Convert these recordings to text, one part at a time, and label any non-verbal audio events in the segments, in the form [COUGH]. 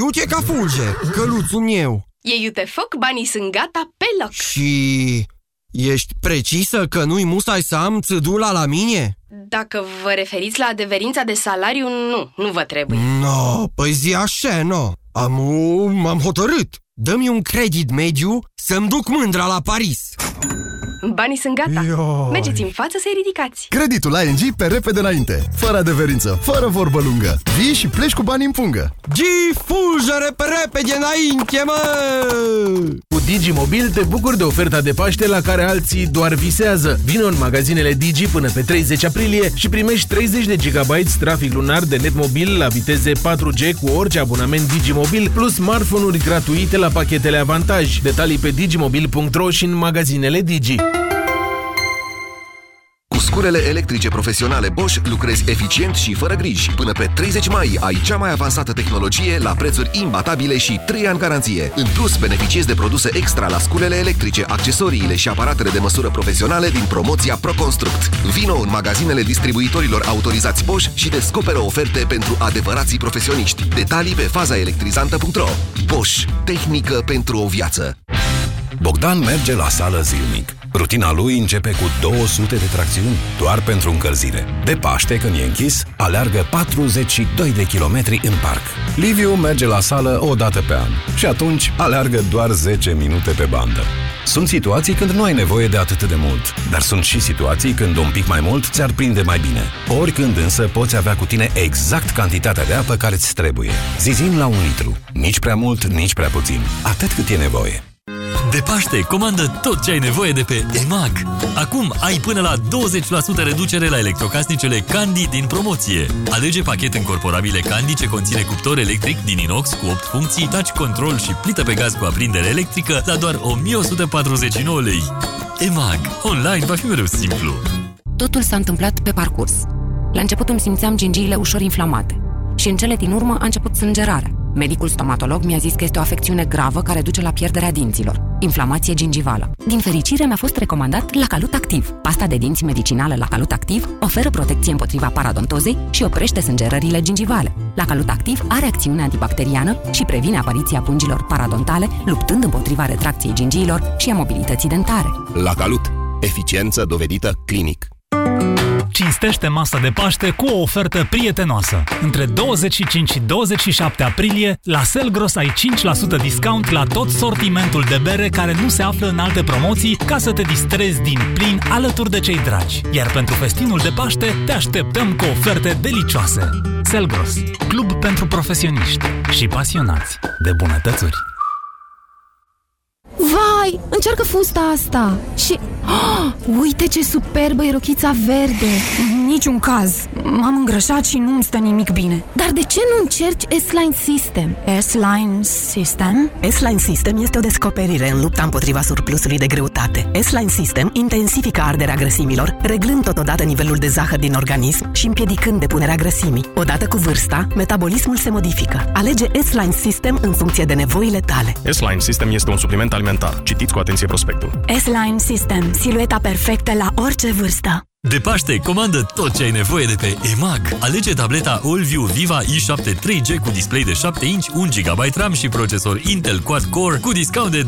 Iute ca fulge, căluțul meu. E iute foc, banii sunt gata pe loc. Și ești precisă că nu-i musai să am țădula la mine? Dacă vă referiți la adeverința de salariu, nu, nu vă trebuie. No, păi zi așa, no. Am, m-am hotărât. Dă-mi un credit mediu să-mi duc mândra la Paris. Banii sunt gata. Ioi. Mergeți în față să-i ridicați. Creditul ING pe repede înainte, fără adeverință, fără vorbă lungă. Vii și pleci cu bani în pungă. Gi fulgere pe repede înainte, mă! Cu Digimobil te bucuri de oferta de Paște la care alții doar visează. Vino în magazinele Digi până pe 30 aprilie și primești 30 de GB trafic lunar de net mobil la viteze 4G cu orice abonament Digimobil plus smartphone-uri gratuite la pachetele avantaj. Detalii pe digimobil.ro și în magazinele Digi. Cu sculele electrice profesionale Bosch lucrezi eficient și fără griji. Până pe 30 mai ai cea mai avansată tehnologie la prețuri imbatabile și 3 ani garanție. În plus, beneficiezi de produse extra la sculele electrice, accesoriile și aparatele de măsură profesionale din promoția ProConstruct. Vino în magazinele distribuitorilor autorizați Bosch și descoperă oferte pentru adevărații profesioniști. Detalii pe fazaelectrizantă.ro Bosch. Tehnică pentru o viață. Bogdan merge la sală zilnic. Rutina lui începe cu 200 de tracțiuni doar pentru încălzire. De Paște, când e închis, aleargă 42 de kilometri în parc. Liviu merge la sală o dată pe an și atunci aleargă doar 10 minute pe bandă. Sunt situații când nu ai nevoie de atât de mult, dar sunt și situații când un pic mai mult ți-ar prinde mai bine. Oricând însă poți avea cu tine exact cantitatea de apă care îți trebuie. Zizin la un litru. Nici prea mult, nici prea puțin. Atât cât e nevoie. De Paște, comandă tot ce ai nevoie de pe EMAG. Acum ai până la 20% reducere la electrocasnicele Candy din promoție. Alege pachet încorporabile Candy ce conține cuptor electric din inox cu 8 funcții, touch control și plită pe gaz cu aprindere electrică la doar 1149 lei. EMAG. Online va fi mereu simplu. Totul s-a întâmplat pe parcurs. La început îmi simțeam gingiile ușor inflamate și în cele din urmă a început sângerarea. Medicul stomatolog mi-a zis că este o afecțiune gravă care duce la pierderea dinților, inflamație gingivală. Din fericire mi-a fost recomandat la Calut Activ. Pasta de dinți medicinală la Calut Activ oferă protecție împotriva paradontozei și oprește sângerările gingivale. La Calut Activ are acțiune antibacteriană și previne apariția pungilor paradontale, luptând împotriva retracției gingiilor și a mobilității dentare. La Calut. Eficiență dovedită clinic. Cinstește masa de Paște cu o ofertă prietenoasă. Între 25 și 27 aprilie, la Selgros ai 5% discount la tot sortimentul de bere care nu se află în alte promoții ca să te distrezi din plin alături de cei dragi. Iar pentru festinul de Paște te așteptăm cu oferte delicioase. Selgros, club pentru profesioniști și pasionați de bunătățuri. Vai, încearcă fusta asta. Și... Oh, [GASPS] uite ce superbă e rochița verde Niciun caz M-am îngrășat și nu-mi stă nimic bine Dar de ce nu încerci S-Line System? S-Line System? S-Line System este o descoperire în lupta împotriva surplusului de greutate S-Line System intensifică arderea grăsimilor Reglând totodată nivelul de zahăr din organism Și împiedicând depunerea grăsimii Odată cu vârsta, metabolismul se modifică Alege S-Line System în funcție de nevoile tale S-Line System este un supliment alimentar. Citiți cu atenție prospectul. S-Line System. Silueta perfectă la orice vârstă. De Paște, comandă tot ce ai nevoie de pe EMAG. Alege tableta AllView Viva i7 3G cu display de 7 inch, 1 GB RAM și procesor Intel Quad-Core cu discount de 25%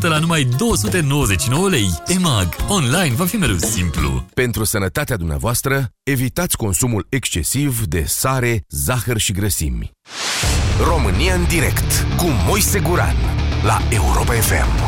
la numai 299 lei. EMAG. Online va fi mereu simplu. Pentru sănătatea dumneavoastră, evitați consumul excesiv de sare, zahăr și grăsimi. România în direct cu Moise Guran la Europa FM.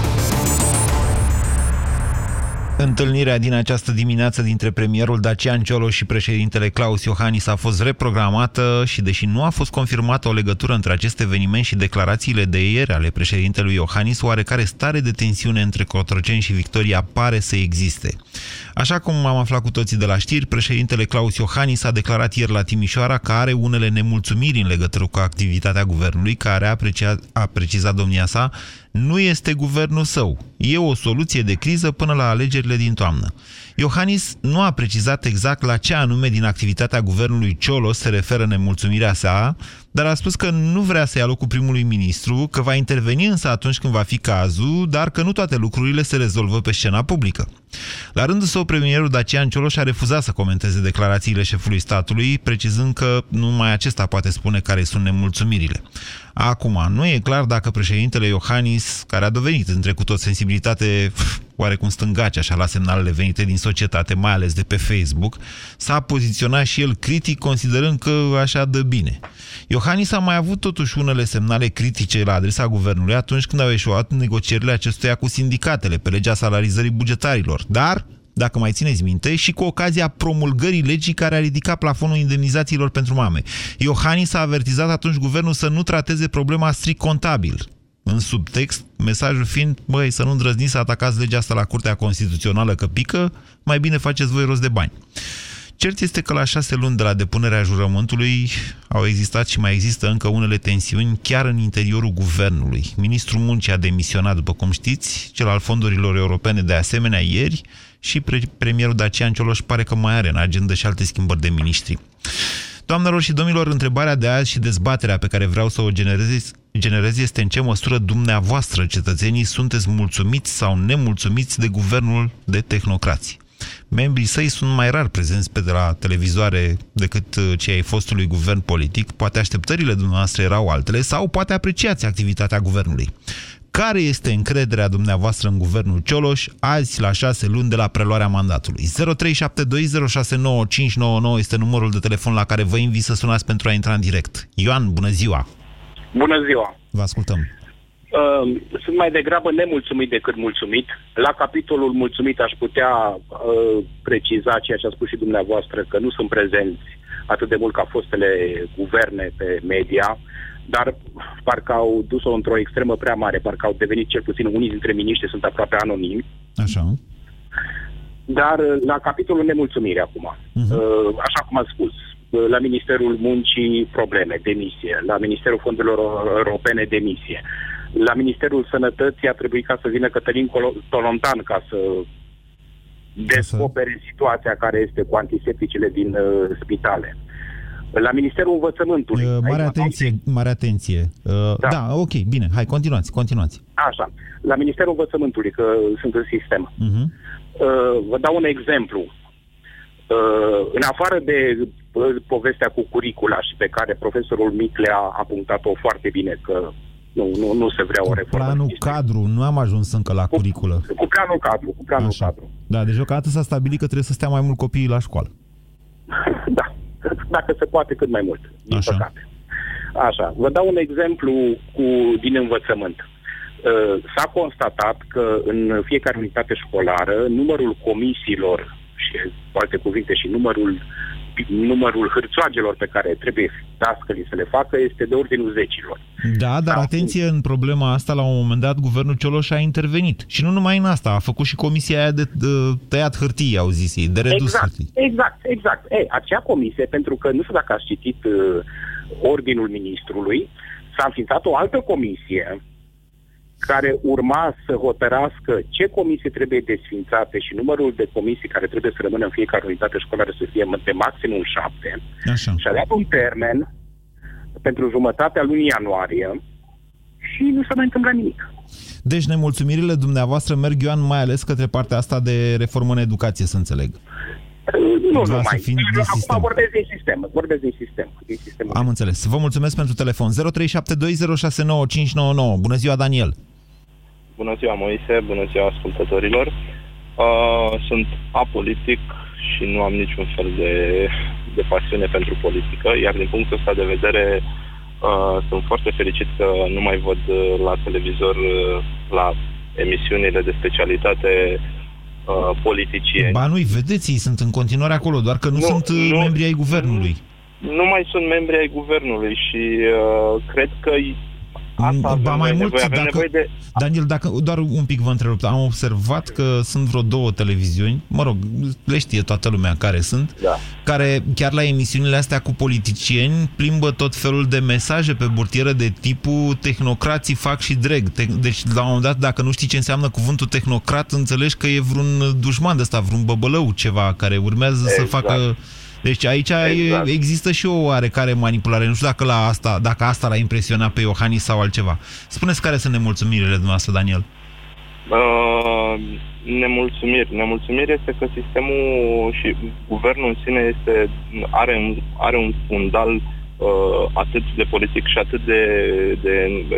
Întâlnirea din această dimineață dintre premierul Dacian Ciolo și președintele Claus Iohannis a fost reprogramată și deși nu a fost confirmată o legătură între acest eveniment și declarațiile de ieri ale președintelui Iohannis, oarecare stare de tensiune între Cotroceni și Victoria pare să existe. Așa cum am aflat cu toții de la știri, președintele Claus Iohannis a declarat ieri la Timișoara că are unele nemulțumiri în legătură cu activitatea guvernului, care a, precia, a precizat domnia sa, nu este guvernul său. E o soluție de criză până la alegerile din toamnă. Iohannis nu a precizat exact la ce anume din activitatea guvernului Ciolo se referă nemulțumirea sa, dar a spus că nu vrea să ia locul primului ministru, că va interveni însă atunci când va fi cazul, dar că nu toate lucrurile se rezolvă pe scena publică. La rândul său, premierul Dacian Cioloș a refuzat să comenteze declarațiile șefului statului, precizând că numai acesta poate spune care sunt nemulțumirile. Acum, nu e clar dacă președintele Iohannis, care a dovedit în trecut o sensibilitate [LAUGHS] oarecum stângace așa la semnalele venite din societate, mai ales de pe Facebook, s-a poziționat și el critic, considerând că așa dă bine. Iohannis a mai avut totuși unele semnale critice la adresa guvernului atunci când au eșuat negocierile acestuia cu sindicatele pe legea salarizării bugetarilor. Dar dacă mai țineți minte, și cu ocazia promulgării legii care a ridicat plafonul indemnizațiilor pentru mame. Iohannis a avertizat atunci guvernul să nu trateze problema strict contabil. În subtext, mesajul fiind, băi, să nu îndrăzniți să atacați legea asta la Curtea Constituțională că pică, mai bine faceți voi rost de bani. Cert este că la șase luni de la depunerea jurământului au existat și mai există încă unele tensiuni chiar în interiorul guvernului. Ministrul Muncii a demisionat, după cum știți, cel al fondurilor europene de asemenea ieri și pre premierul Dacian Cioloș pare că mai are în agenda și alte schimbări de miniștri. Doamnelor și domnilor, întrebarea de azi și dezbaterea pe care vreau să o generez, generez este în ce măsură dumneavoastră, cetățenii, sunteți mulțumiți sau nemulțumiți de guvernul de tehnocrații membrii săi sunt mai rar prezenți pe de la televizoare decât uh, cei ai fostului guvern politic, poate așteptările dumneavoastră erau altele sau poate apreciați activitatea guvernului. Care este încrederea dumneavoastră în guvernul Cioloș azi la șase luni de la preluarea mandatului? 0372069599 este numărul de telefon la care vă invit să sunați pentru a intra în direct. Ioan, bună ziua! Bună ziua! Vă ascultăm! Uh, sunt mai degrabă nemulțumit decât mulțumit. La capitolul mulțumit aș putea uh, preciza ceea ce a spus și dumneavoastră, că nu sunt prezenți atât de mult ca fostele guverne pe media, dar parcă au dus-o într-o extremă prea mare, parcă au devenit cel puțin unii dintre miniștri sunt aproape anonimi. Așa. Dar uh, la capitolul nemulțumire acum, uh-huh. așa cum am spus, uh, la Ministerul Muncii probleme, demisie, la Ministerul Fondurilor Europene demisie, la Ministerul Sănătății a trebuit ca să vină Cătălin Tolontan ca să descopere situația care este cu antisepticele din uh, spitale. La Ministerul Învățământului. Uh, mare atenție, mare atenție. Uh, da. da, ok, bine, hai, continuați, continuați. Așa. La Ministerul Învățământului, că sunt în sistem. Uh-huh. Uh, vă dau un exemplu. Uh, în afară de uh, povestea cu curicula și pe care profesorul Micle a, a punctat-o foarte bine, că nu, nu, nu se vrea o reformă. Planul cadru, nu am ajuns încă la cu, curiculă. Cu planul cadru, cu planul Așa. cadru. Da, deci deocamdată s-a stabilit că trebuie să stea mai mult copiii la școală. Da, dacă se poate cât mai mult, din Așa. păcate. Așa, vă dau un exemplu cu, din învățământ. Uh, s-a constatat că în fiecare unitate școlară numărul comisiilor și, cu alte cuvinte, și numărul numărul hârțoagelor pe care trebuie dascălii să le facă este de ordinul zecilor. Da, dar da. atenție, în problema asta, la un moment dat, guvernul Cioloș a intervenit. Și nu numai în asta, a făcut și comisia aia de, de tăiat hârtii, au zis ei, de redus exact, hârtii. Exact, exact. Ei, acea comisie, pentru că nu știu dacă ați citit uh, ordinul ministrului, s-a înființat o altă comisie care urma să hotărască ce comisii trebuie desfințate și numărul de comisii care trebuie să rămână în fiecare unitate școlară să fie de maximum șapte. Așa. Și a dat un termen pentru jumătatea lunii ianuarie și nu s-a mai întâmplat nimic. Deci nemulțumirile dumneavoastră merg, Ioan, mai ales către partea asta de reformă în educație, să înțeleg. Nu nu mai. Fiind de Acum sistem. vorbesc din sistem. Vorbesc din sistem. Din sistemul Am înțeles. Vă mulțumesc pentru telefon. 0372069599. Bună ziua, Daniel. Bună ziua, Moise, bună ziua ascultătorilor. Uh, sunt apolitic și nu am niciun fel de, de pasiune pentru politică, iar din punctul ăsta de vedere uh, sunt foarte fericit că nu mai văd la televizor, uh, la emisiunile de specialitate uh, politicieni. Ba nu-i vedeți, ei sunt în continuare acolo, doar că nu, nu sunt uh, nu, membri ai guvernului. Nu mai sunt membri ai guvernului și uh, cred că Asta ba mai mult, nevoie, avem dacă, nevoie de... Daniel, dacă, doar un pic vă întrerup, am observat că sunt vreo două televiziuni, mă rog, le știe toată lumea care sunt, Da. care chiar la emisiunile astea cu politicieni plimbă tot felul de mesaje pe burtieră de tipul tehnocrații fac și dreg. Te- Deci, la un moment dat, dacă nu știi ce înseamnă cuvântul tehnocrat, înțelegi că e vreun dușman de ăsta, vreun băbălău ceva care urmează să Exact. facă... Deci aici Exact. e, există și o oarecare manipulare. Nu știu dacă, la asta, dacă asta l-a impresionat pe Iohannis sau altceva. Spuneți care sunt nemulțumirile dumneavoastră, Daniel? Uh, nemulțumiri. Nemulțumiri este că sistemul și guvernul în sine este, are, un, are un fundal uh, atât de politic și atât de, de,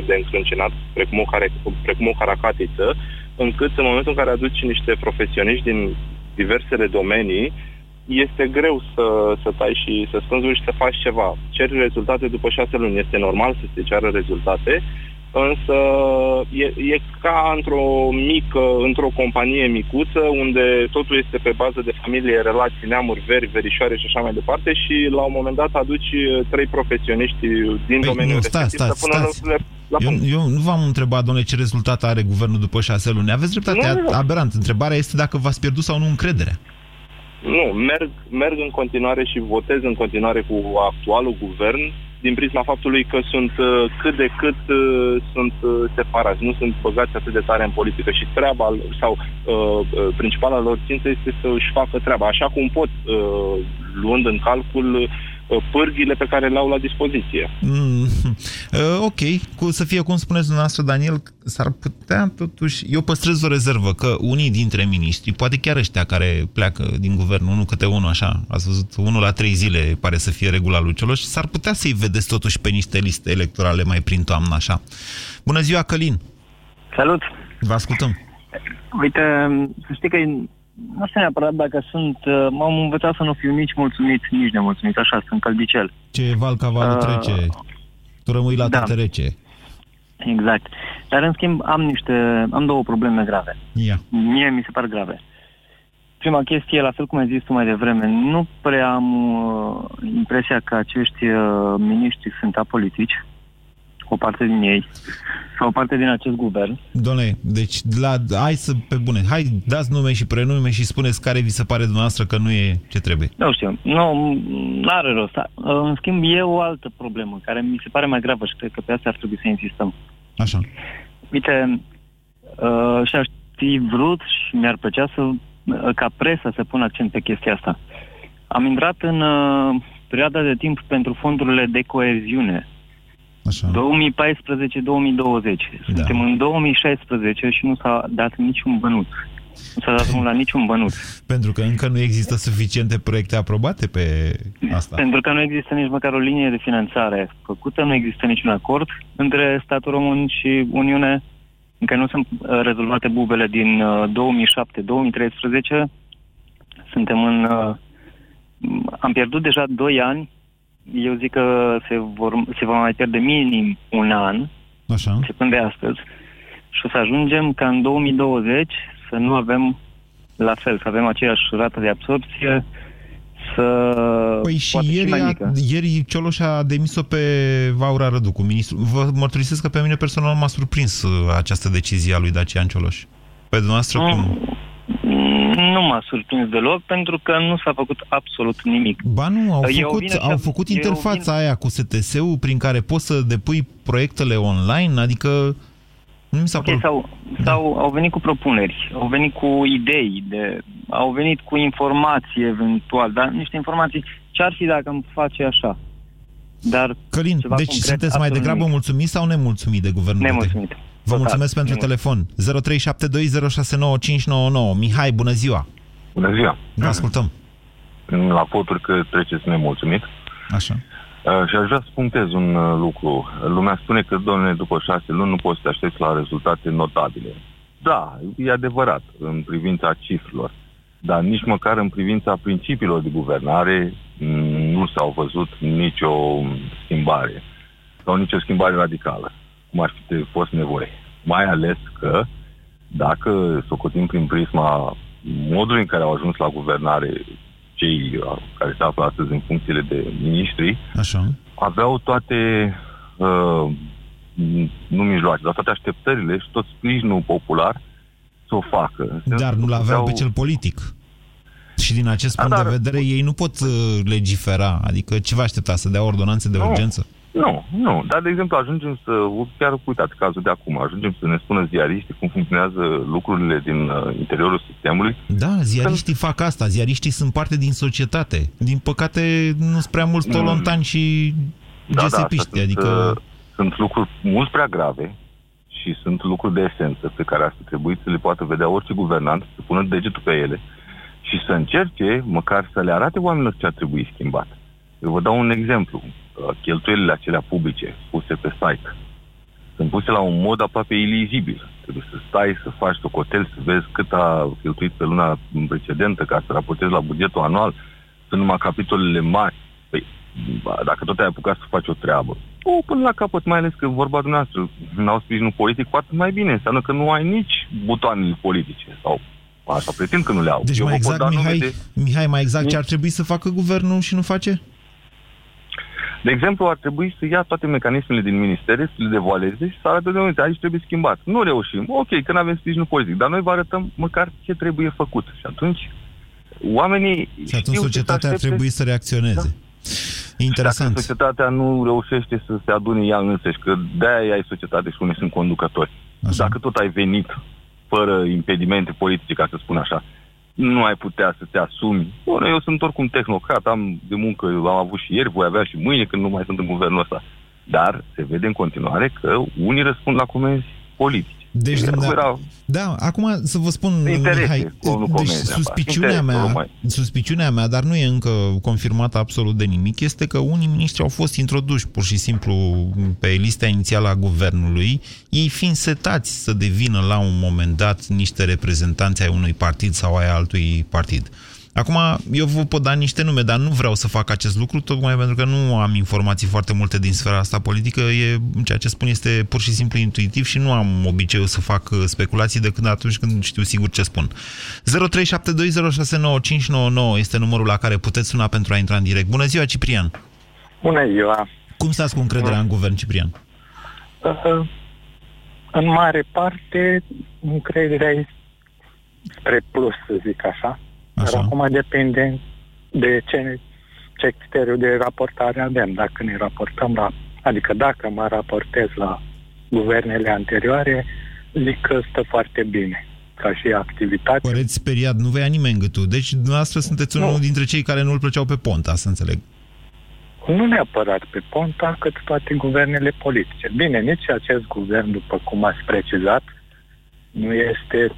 de încrâncenat, precum o, care, precum o caracatiță, încât în momentul în care aduci niște profesioniști din diversele domenii, este greu să, să tai și să spânzuri și să faci ceva. Ceri rezultate după șase luni. Este normal să se ceară rezultate, însă e, e ca într-o mică, într-o companie micuță, unde totul este pe bază de familie, relații, neamuri, veri, verișoare și așa mai departe și la un moment dat aduci uh, trei profesioniști din Păi, domeniul nu, stați, respectiv stați, să pună stați. lucrurile la Eu, punct. eu nu v-am întrebat, domnule, ce rezultat are guvernul după șase luni. Aveți dreptate, Nu, nu, nu. aberant. Întrebarea este dacă v-ați pierdut sau nu încrederea. Nu, merg, merg în continuare și votez în continuare cu actualul guvern din prisma faptului că sunt uh, cât de cât uh, sunt uh, separați, nu sunt băgați atât de tare în politică și treaba sau uh, uh, principala lor țintă este să își facă treaba, așa cum pot, uh, luând în calcul uh, pârghile pe care le au la dispoziție. Mm, [LAUGHS] uh, ok, cu, să fie cum spuneți dumneavoastră, Daniel, s-ar putea totuși... Eu păstrez o rezervă că unii dintre miniștri, poate chiar ăștia care pleacă din guvern, unul câte unul așa, ați văzut, unul la trei zile pare să fie regula lui Cioloș, s-ar putea să-i vedeți totuși pe niște liste electorale mai prin toamnă, așa. Bună ziua, Călin! Salut! Vă ascultăm! Uite, să știi că nu știu neapărat dacă sunt... uh, M-am învățat să nu fiu nici mulțumit, nici nemulțumit. Așa, sunt căldicel. Ce val cavalul Uh, trece, tu rămâi la da. toate rece. Exact. Dar, în schimb, am niște... Am două probleme grave. Ia. Mie mi se par grave. Prima chestie, la fel cum ai zis tu mai devreme, nu prea am uh, impresia că acești uh, miniștri sunt apolitici, o parte din ei, sau o parte din acest guvern. Doamne, deci la, hai să, pe bune, hai dați nume și prenume și spuneți care vi se pare dumneavoastră că nu e ce trebuie. Nu știu, nu are rost. În schimb, e o altă problemă care mi se pare mai gravă și cred că pe asta ar trebui să insistăm. Așa. Uite, uh, și aș fi vrut și mi-ar plăcea să, uh, ca presa să pună accent pe chestia asta. Am intrat în uh, perioada de timp pentru fondurile de coeziune. Așa. 2014-2020. Suntem în 2016 și nu s-a dat niciun bănuț. Nu s-a dat drumul la niciun bănuț. [LAUGHS] Pentru că încă nu există suficiente proiecte aprobate pe asta. Pentru că nu există nici măcar o linie de finanțare făcută, nu există niciun acord între statul român și Uniune, încă nu sunt uh, rezolvate bubele din uh, 2007-2013. Suntem în... Uh, am pierdut deja 2 ani. Eu zic că se, vor, se va mai pierde minim un an, Așa. începând de astăzi. Și o să ajungem ca în 2020 să nu avem la fel, să avem aceeași rată de absorpție, să... Păi și poate ieri, mai a, mică. ieri Cioloș a demis-o pe Vaura Răducu, ministru. Vă mărturisesc că pe mine personal m-a surprins uh, această decizie a lui Dacian Cioloș. Pe dumneavoastră Mm. cum? Nu m-a surprins deloc, pentru că nu s-a făcut absolut nimic. Ba nu, au E o făcut, vină și au a- făcut e o interfața aia cu STS-ul prin care poți să depui proiectele online, adică nu mi s-a Ok, părut... sau, sau au venit cu propuneri, au venit cu idei, de, au venit cu informații eventual, dar niște informații ce ar fi dacă îmi face așa. Dar Călin, ceva deci concret, sunteți mai absolut degrabă nimic. mulțumit sau nemulțumit de guvernul Nemulțumit. Bătăi? Vă Total, mulțumesc pentru nemulțumit. telefon. 0372069599. Mihai, bună ziua! Bună ziua! Vă ascultăm. La voturi că treceți nemulțumit. Așa. Uh, și aș vrea să punctez un uh, lucru. Lumea spune că, domnule, după șase luni nu poți să te aștepți la rezultate notabile. Da, e adevărat în privința cifrelor, dar nici măcar în privința principiilor de guvernare m, nu s-au văzut nicio schimbare sau nicio schimbare radicală, cum ar fi fost nevoie. Mai ales că, dacă socotim prin prisma modului în care au ajuns la guvernare cei uh, care se află astăzi în funcțiile de miniștri, Așa. aveau toate uh, nu mijloace, dar toate așteptările și tot sprijinul popular să o facă. Dar nu l-aveau pe cel politic. Și din acest punct dar... de vedere, ei nu pot uh, legifera. Adică ce vă aștepta? Să dea ordonanțe de nu, urgență? Nu, nu. Dar, de exemplu, ajungem să... Chiar uitați cazul de acum. Ajungem să ne spună ziariștii cum funcționează lucrurile din uh, interiorul sistemului. Da, ziariștii fac asta. Ziariștii sunt parte din societate. Din păcate, nu sunt prea mulți tolontani mm. și da, gesepiști. Da, adică... Sunt, uh, sunt lucruri mult prea grave și sunt lucruri de esență pe care ar trebui să le poată vedea orice guvernant, să pună degetul pe ele și să încerce măcar să le arate oamenilor ce ar trebui schimbat. Eu vă dau un exemplu. Uh, cheltuielile acelea publice puse pe site sunt puse la un mod aproape ilizibil. Trebuie să stai, să faci socotel, să vezi cât a cheltuit pe luna precedentă ca să raportezi la bugetul anual. Sunt numai capitolele mari. Păi, dacă tot ai apucat să faci o treabă, o până la capăt, mai ales că vorba dumneavoastră n-au sprijinul politic, cu atât mai bine. Înseamnă că nu ai nici butoanele politice sau Asta pretind că nu le au. Deci Eu mai exact, Mihai, de... Mihai, mai exact ce ar trebui să facă guvernul și nu face? De exemplu, ar trebui să ia toate mecanismele din ministere, să le devoaleze și să arate de unde aici trebuie schimbat. Nu reușim. Ok, că nu avem sprijinul politic, dar noi vă arătăm măcar ce trebuie făcut. Și atunci, oamenii Și atunci societatea ar trebui să reacționeze. Da. Interesant. Dacă societatea nu reușește să se adune ea însăși, că de-aia ai societate și unii sunt conducători. Așa. Dacă tot ai venit fără impedimente politice, ca să spun așa, nu ai putea să te asumi. Bun, eu sunt oricum tehnocrat, am de muncă, am avut și ieri, voi avea și mâine când nu mai sunt în guvernul ăsta. Dar se vede în continuare că unii răspund la comenzi politici. Deci, da, era... da, acum să vă spun, Mihai, deci suspiciunea mea, suspiciunea mea, dar nu e încă confirmată absolut de nimic, este că unii miniștri au fost introduși pur și simplu pe lista inițială a guvernului, ei fiind setați să devină la un moment dat niște reprezentanți ai unui partid sau ai altui partid. Acum, eu vă pot da niște nume, dar nu vreau să fac acest lucru, tocmai pentru că nu am informații foarte multe din sfera asta politică. E, ceea ce spun este pur și simplu intuitiv și nu am obiceiul să fac uh, speculații decât atunci când știu sigur ce spun. 0372069599 este numărul la care puteți suna pentru a intra în direct. Bună ziua, Ciprian! Bună ziua! Cum stați cu încrederea în guvern, Ciprian? Uh, în mare parte, încrederea e spre plus, să zic așa. Așa. Dar acum depinde de ce, ce criteriu de raportare avem. Dacă ne raportăm la... Adică dacă mă raportez la guvernele anterioare, zic că stă foarte bine ca și activitate. Păreți speriat, nu vă ia nimeni gâtul. Deci dumneavoastră sunteți unul nu. dintre cei care nu îl plăceau pe Ponta, să înțeleg. Nu neapărat pe Ponta, cât toate guvernele politice. Bine, nici acest guvern, după cum ați precizat, nu este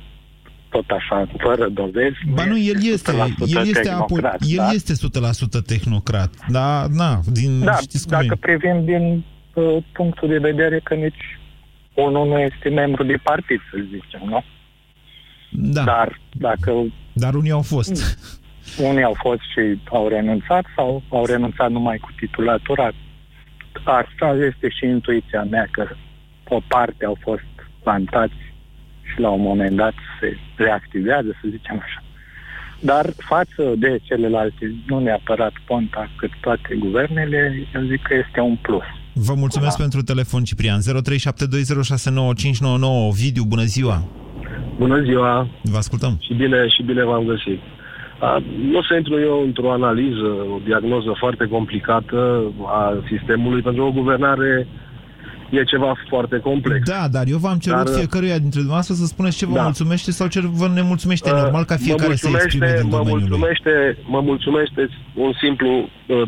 tot așa, fără dovezi. Ba nu, el este, el este, apo- el da? este 100% tehnocrat, da, na, din, da, știți cum dacă e. privim din uh, punctul de vedere că nici unul nu este membru de partid, să zicem, nu? Da. Dar dacă... Dar unii au fost. Unii au fost și au renunțat sau au renunțat numai cu titulatura. Asta este și intuiția mea, că o parte au fost plantați și la un moment dat se reactivează, să zicem așa. Dar față de celelalte, nu neapărat Ponta, cât toate guvernele, eu zic că este un plus. Vă mulțumesc da. pentru telefon, Ciprian. 0372069599. Ovidiu, bună ziua! Bună ziua! Vă ascultăm! Și bine, și bine v-am găsit. Nu o să intru eu într-o analiză, o diagnoză foarte complicată a sistemului, pentru o guvernare e ceva foarte complex. Da, dar eu v-am cerut dar, fiecăruia dintre dumneavoastră să spuneți ce vă da. mulțumește sau ce vă nemulțumește. Uh, Normal ca fiecare să exprime din mă mulțumește, mă mulțumește un simplu, uh,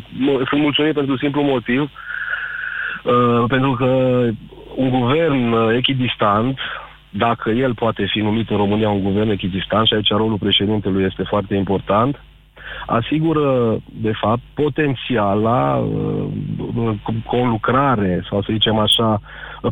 sunt mulțumit pentru simplu motiv, uh, pentru că un guvern uh, echidistant, dacă el poate fi numit în România un guvern echidistant, și aici rolul președintelui este foarte important, asigură, de fapt, potențiala uh, conlucrare, sau să zicem așa,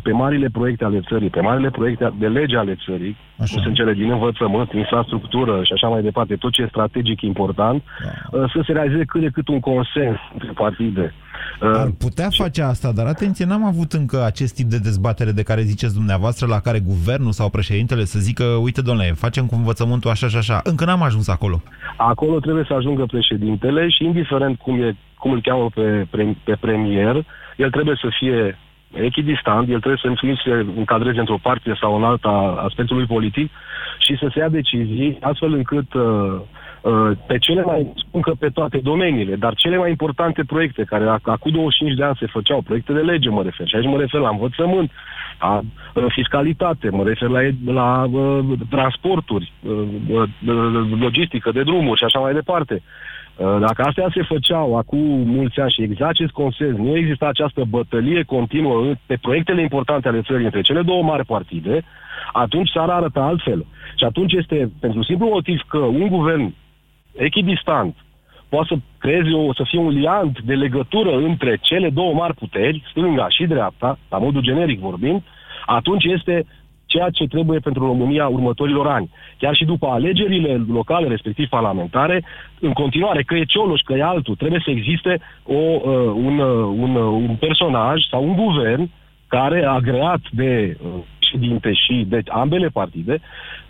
pe marile proiecte ale țării, pe marile proiecte de lege ale țării, așa. cum sunt cele din învățământ, infrastructură și așa mai departe, tot ce e strategic important, da. Uh, să se realizeze cât de cât un consens între partide. Uh, Ar putea face asta, dar atenție, n-am avut încă acest tip de dezbatere de care ziceți dumneavoastră, la care guvernul sau președintele să zică, uite, domnule, facem cu învățământul așa și așa. Încă n-am ajuns acolo. Acolo trebuie să ajungă președintele și indiferent cum, e, cum îl cheamă pe, pe premier, el trebuie să fie echidistant, el trebuie să nu se încadreze într-o parte sau în alta a spectrului politic și să se ia decizii astfel încât uh, uh, pe cele mai, spun că pe toate domeniile, dar cele mai importante proiecte care ac- acum 25 de ani se făceau, proiecte de lege mă refer, și aici mă refer la învățământ, la uh, fiscalitate, mă refer la, la uh, transporturi, uh, uh, logistică de drumuri și așa mai departe. Uh, Dacă astea se făceau acum mulți ani și exact acest consens, nu exista această bătălie continuă în- pe proiectele importante ale țării între cele două mari partide, atunci țara arătă altfel. Și atunci este pentru simplu motiv că un guvern echidistant poate să creeze o, să fie un liant de legătură între cele două mari puteri, stânga și dreapta, la modul generic vorbind, atunci este ceea ce trebuie pentru România următorilor ani. Chiar și după alegerile locale, respectiv parlamentare, în continuare, că e Cioloș, că e altul, trebuie să existe o, uh, un, uh, un, uh, un personaj sau un guvern care, agreat de uh, președinte și de ambele partide, uh,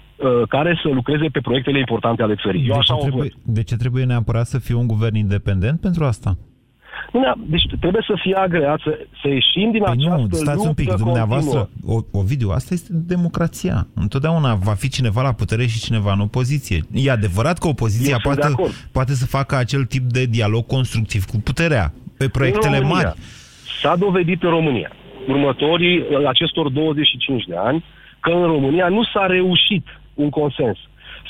care să lucreze pe proiectele importante ale țării. Eu De ce, așa o văd. trebuie, de ce trebuie neapărat să fie un guvern independent pentru asta? Nu, da, deci trebuie să fie agreat, să, să ieșim din Păi această nu, stați un pic, luptă dumneavoastră, continuă. o, Ovidiu, asta este democrația. Întotdeauna va fi cineva la putere și cineva în opoziție. E adevărat că opoziția Eu sunt de poate, acord. poate să facă acel tip de dialog constructiv cu puterea pe proiectele În România mari. S-a dovedit în România, următorii acestor 25 de ani, că în România nu s-a reușit un consens.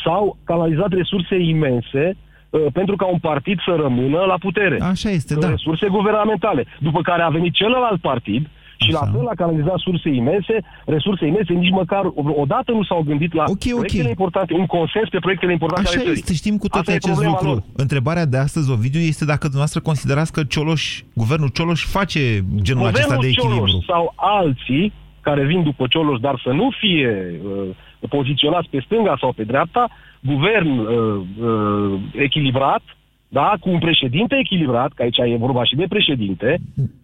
S-au canalizat resurse imense uh, pentru ca un partid să rămână la putere. Așa este, da. Resurse guvernamentale. După care a venit celălalt partid și la fel a canalizat surse imense, resurse imense, nici măcar odată nu s-au gândit la Ok, ok. proiectele importante, un consens pe proiectele importante Așa ale țării. este, știm cu toți Asta e acest problema lucru. lor. Întrebarea de astăzi, Ovidiu, este dacă dumneavoastră considerați că Cioloș, guvernul Cioloș face genul acesta de echilibru. Cioloș sau alții care vin după Cioloș, dar să nu fie uh, poziționați pe stânga sau pe dreapta, guvern uh, uh, echilibrat, da, cu un președinte echilibrat, că aici e vorba și de președinte,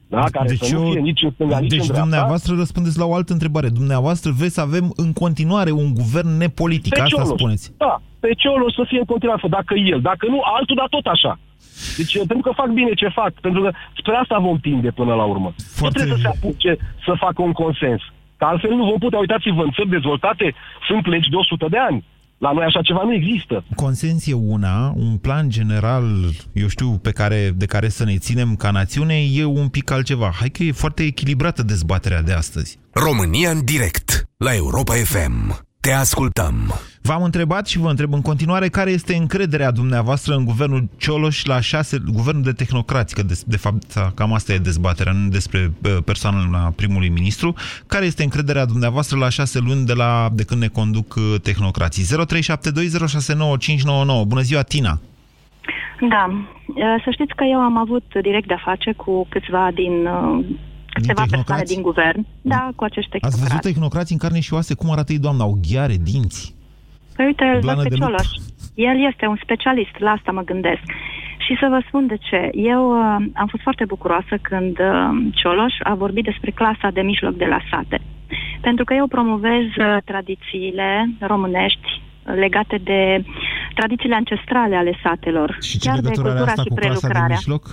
da, care Deci să nu eu- fie nici în stânga, nici deci în dreapta. dumneavoastră răspundeți la o altă întrebare. Dumneavoastră vreți să avem în continuare un guvern nepolitic. Pe Asta Cioloș. spuneți. Da, pe Cioloș să fie în continuare, dacă el, dacă nu, altul, dar tot așa. Deci, pentru că fac bine ce fac, pentru că spre asta vom tinde până la urmă. Nu trebuie să se apuce să facă un consens. Că altfel nu vom putea, uitați-vă, în țări dezvoltate sunt legi de 100 de ani. La noi așa ceva nu există. Consens e una, un plan general, eu știu, pe care, de care să ne ținem ca națiune, e un pic altceva. Hai că e foarte echilibrată dezbaterea de astăzi. România în direct la Europa FM. Te ascultăm. V-am întrebat și vă întreb în continuare care este încrederea dumneavoastră în guvernul Cioloș la șase, guvernul de tehnocrați, că de, de fapt cam asta e dezbaterea, nu despre uh, persoana primului ministru. Care este încrederea dumneavoastră la șase luni de, la, de când ne conduc uh, tehnocrații? 0372069599. Bună ziua, Tina! Da. Să știți că eu am avut direct de-a face cu câțiva din uh, câteva persoane tehnocrați? din guvern. Da, cu acești Ați văzut tehnocrați. tehnocrații în carne și oase? Cum arată ei, doamna? O ghiare, dinți? Păi uite, îl văd Blană pe de lup. Cioloș. El este un specialist, la asta mă gândesc. Și să vă spun de ce. Eu uh, am fost foarte bucuroasă când uh, Cioloș a vorbit despre clasa de mijloc de la sate. Pentru că eu promovez uh, tradițiile românești uh, legate de tradițiile ancestrale ale satelor. Și ce chiar de legătură are cultura asta și cu clasa de prelucrarea. mijloc?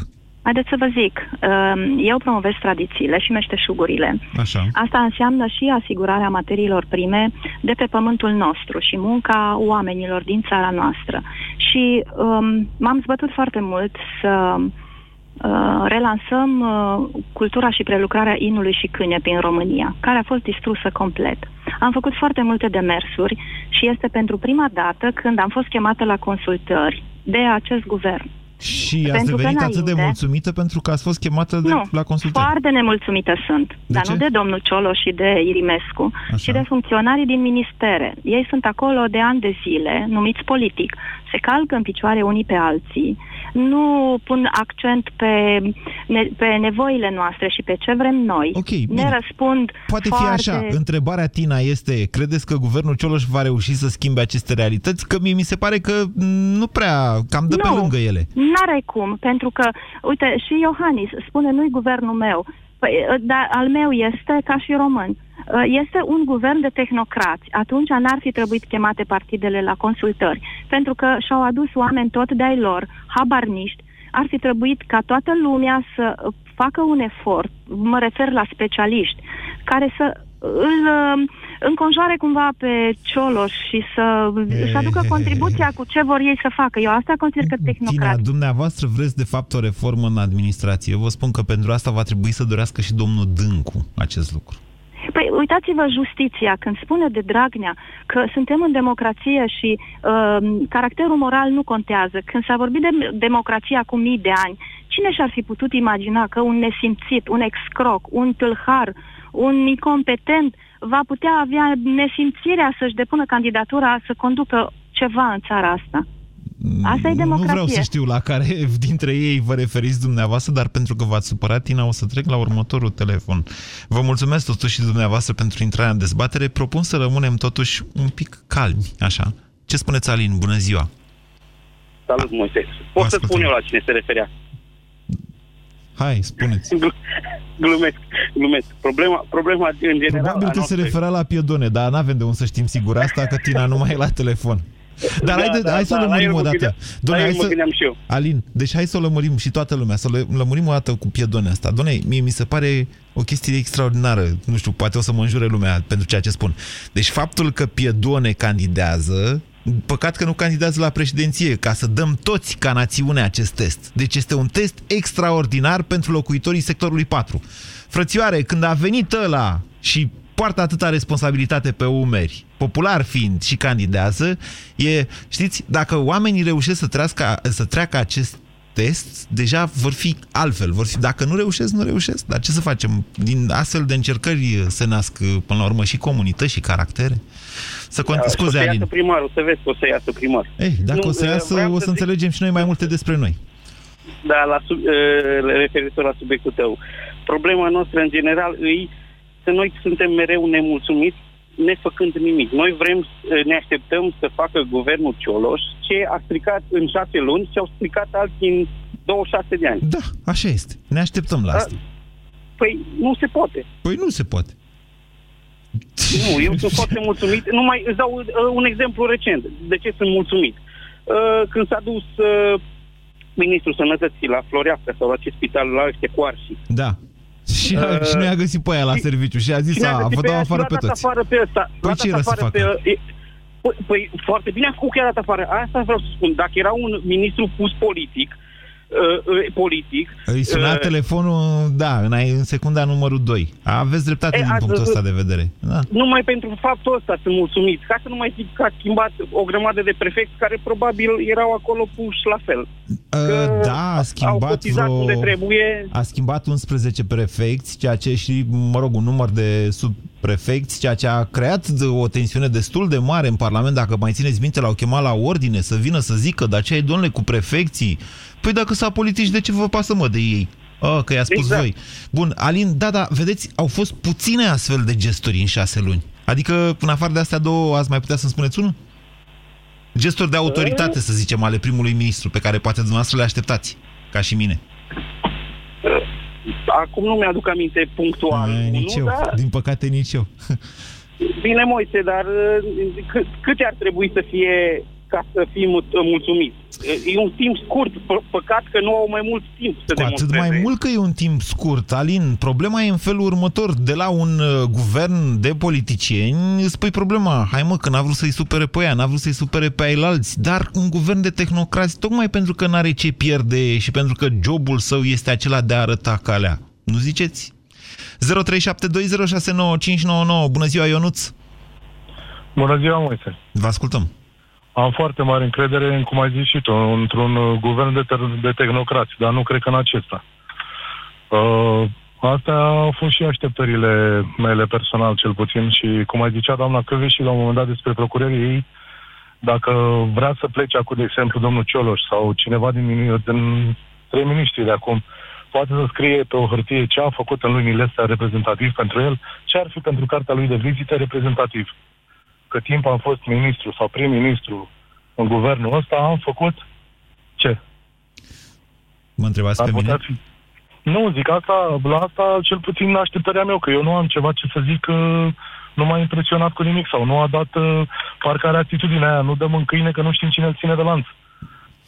Haideți să vă zic, um, eu promovez tradițiile și meșteșugurile. Așa. Asta înseamnă și asigurarea materiilor prime de pe pământul nostru și munca oamenilor din țara noastră. Și um, m-am zbătut foarte mult să uh, relansăm uh, cultura și prelucrarea inului și câinepii în România, care a fost distrusă complet. Am făcut foarte multe demersuri și este pentru prima dată când am fost chemată la consultări de acest guvern. Și ați Pentru că devenit atât de înainte- mulțumită pentru că ați fost chemată de, Nu, la consultări. Foarte nemulțumită sunt, De dar ce? nu de domnul Ciolo și de Irimescu, ci de funcționarii din ministere. Ei sunt acolo de ani de zile, numiți politic, se calcă în picioare unii pe alții, nu pun accent pe, ne, pe nevoile noastre și pe ce vrem noi. bine. ne răspund Poate foarte... fi așa. Întrebarea, Tina, este, credeți că guvernul Cioloș va reuși să schimbe aceste realități? Că mie mi se pare că m, nu prea, cam dă pe Nu. lângă ele. N-are cum, pentru că, uite, și Iohannis spune, nu-i guvernul meu. Păi, dar al meu este ca și român. Uh, Este un guvern de tehnocrați. Atunci n-ar fi trebuit chemate partidele la consultări, pentru că și-au adus oameni tot de-ai lor, habarniști, ar fi trebuit ca toată lumea să facă un efort, mă refer la specialiști, care să îl uh, înconjoare cumva pe Cioloș și să își aducă contribuția cu ce vor ei să facă. Eu asta consider că tehnocrat. Tina, dumneavoastră vreți de fapt o reformă în administrație. Eu vă spun că pentru asta va trebui să dorească și domnul Dâncu acest lucru. Păi uitați-vă justiția, când spune de Dragnea că suntem în democrație și uh, caracterul moral nu contează, când s-a vorbit de democrație acum mii de ani, cine și-ar fi putut imagina că un nesimțit, un excroc, un tâlhar, un incompetent va putea avea nesimțirea să-și depună candidatura să conducă ceva în țara asta? Asta e democrație. Nu vreau să știu la care [LAUGHS] dintre ei vă referiți dumneavoastră, dar pentru că v-ați supărat, Tina, o să trec la următorul telefon. Vă mulțumesc totuși și dumneavoastră pentru intrarea în dezbatere. Propun să rămânem totuși un pic calmi, așa. Ce spuneți, Alin? Bună ziua! Salut, Moise. Pot să spun eu la cine se referea? Hai, spuneți. glumesc, glumesc. Problema, problema în general... Probabil că se referea la piedone, dar n-avem de unde să știm sigur asta, că Tina nu mai e la telefon. Dar da, hai, de, da, hai să da, o lămurim o dată. Doamne, hai să... și eu. Alin, deci hai să o lămurim și toată lumea, să o lămurim o dată cu piedonea asta. Doamne, mie mi se pare o chestie extraordinară. Nu știu, poate o să mă înjure lumea pentru ceea ce spun. Deci faptul că piedone candidează Păcat că nu candidați la președinție, ca să dăm toți ca națiune acest test. Deci este un test extraordinar pentru locuitorii sectorului 4. Frățioare, când a venit ăla și poartă atâta responsabilitate pe umeri, popular fiind și candidează, e, știți, dacă oamenii reușesc să, trească, să treacă acest test, deja vor fi altfel. Vor fi, dacă nu reușesc, nu reușesc. Dar ce să facem? Din astfel de încercări se nasc, până la urmă, și comunități și caractere. Să cont... da, Scuze, Alin. Să primar, o să vezi că o să iasă primar. Ei, dacă nu, o să iasă, o să, să înțelegem și noi mai multe despre noi. Da, la sub, uh, referitor la subiectul tău. Problema noastră, în general, îi că noi suntem mereu nemulțumiți nefăcând nimic. Noi vrem, ne așteptăm să facă guvernul Cioloș ce a stricat în șase luni și au stricat alții în 26 de ani. Da, așa este. Ne așteptăm la asta. Păi nu se poate. Păi nu se poate. Nu, eu sunt [LAUGHS] foarte mulțumit. Numai îți dau uh, un exemplu recent. De ce sunt mulțumit? Uh, când s-a dus uh, ministrul sănătății la Floreasca sau la ce spital, la ăștia cu Arsi. Da. Și, uh, [LAUGHS] și nu i-a găsit pe aia la serviciu și a zis, a, vă dau afară pe toți. afară pe ăsta. Păi ce era să facă? Pe, păi, păi, foarte bine a făcut că a dat afară. Asta vreau să spun. Dacă era un ministru pus politic, uh, uh, politic. Îi suna uh, telefonul, da, în, în secunda numărul 2. Aveți dreptate e, din punctul ăsta de vedere. Da. Numai pentru faptul ăsta sunt mulțumit. Ca să nu mai zic că a schimbat o grămadă de prefecți care probabil erau acolo puși la fel. Uh, da, a schimbat vreo... unde trebuie. A schimbat 11 prefecți, ceea ce și, mă rog, un număr de subprefecți, ceea ce a creat o tensiune destul de mare în Parlament. Dacă mai țineți minte, l-au chemat la ordine să vină să zică, dar ce ai, domnule, cu prefecții? Păi dacă s-a politici, de ce vă pasă, mă, de ei? Oh, că i-a spus exact. voi. Bun, Alin, da, da, vedeți, au fost puține astfel de gesturi în șase luni. Adică, în afară de astea două, ați mai putea să-mi spuneți unul? Gesturi de autoritate, să zicem, ale primului ministru, pe care poate dumneavoastră le așteptați, ca și mine. Acum nu mi-aduc aminte punctual. E, nici nu, eu, dar... din păcate nici eu. Bine, Moise, dar cât, câte ar trebui să fie ca să fim uh, mulțumiți. E un timp scurt, păcat că nu au mai mult timp să Cu atât mai mult că e un timp scurt, Alin. Problema e în felul următor. De la un uh, guvern de politicieni îți pui problema. Hai mă, că n-a vrut să-i supere pe ea, n-a vrut să-i supere pe ailalți. Dar un guvern de tehnocrați, tocmai pentru că n-are ce pierde și pentru că jobul său este acela de a arăta calea. Nu ziceți? 0372069599. Bună ziua, Ionuț! Bună ziua, Moise! Vă ascultăm! Am foarte mare încredere, în, cum ai zis și tu, într-un uh, guvern de, ter- de tehnocrați, dar nu cred că în acesta. Uh, astea au fost și așteptările mele personal, cel puțin, și cum ai zicea doamna Căveș și la un moment dat despre procurerii ei, dacă vrea să plece acum, de exemplu, domnul Cioloș sau cineva din, din trei miniștri de acum, poate să scrie pe o hârtie ce a făcut în lunile astea reprezentativ pentru el, ce ar fi pentru cartea lui de vizită reprezentativ cât timp am fost ministru sau prim-ministru în guvernul ăsta, am făcut ce? Mă întrebați pe mine? Fi... Nu, zic asta, la asta cel puțin așteptarea meu, că eu nu am ceva ce să zic că nu m-a impresionat cu nimic sau nu a dat uh, parcă are atitudinea aia, nu dăm în câine că nu știm cine îl ține de lanț.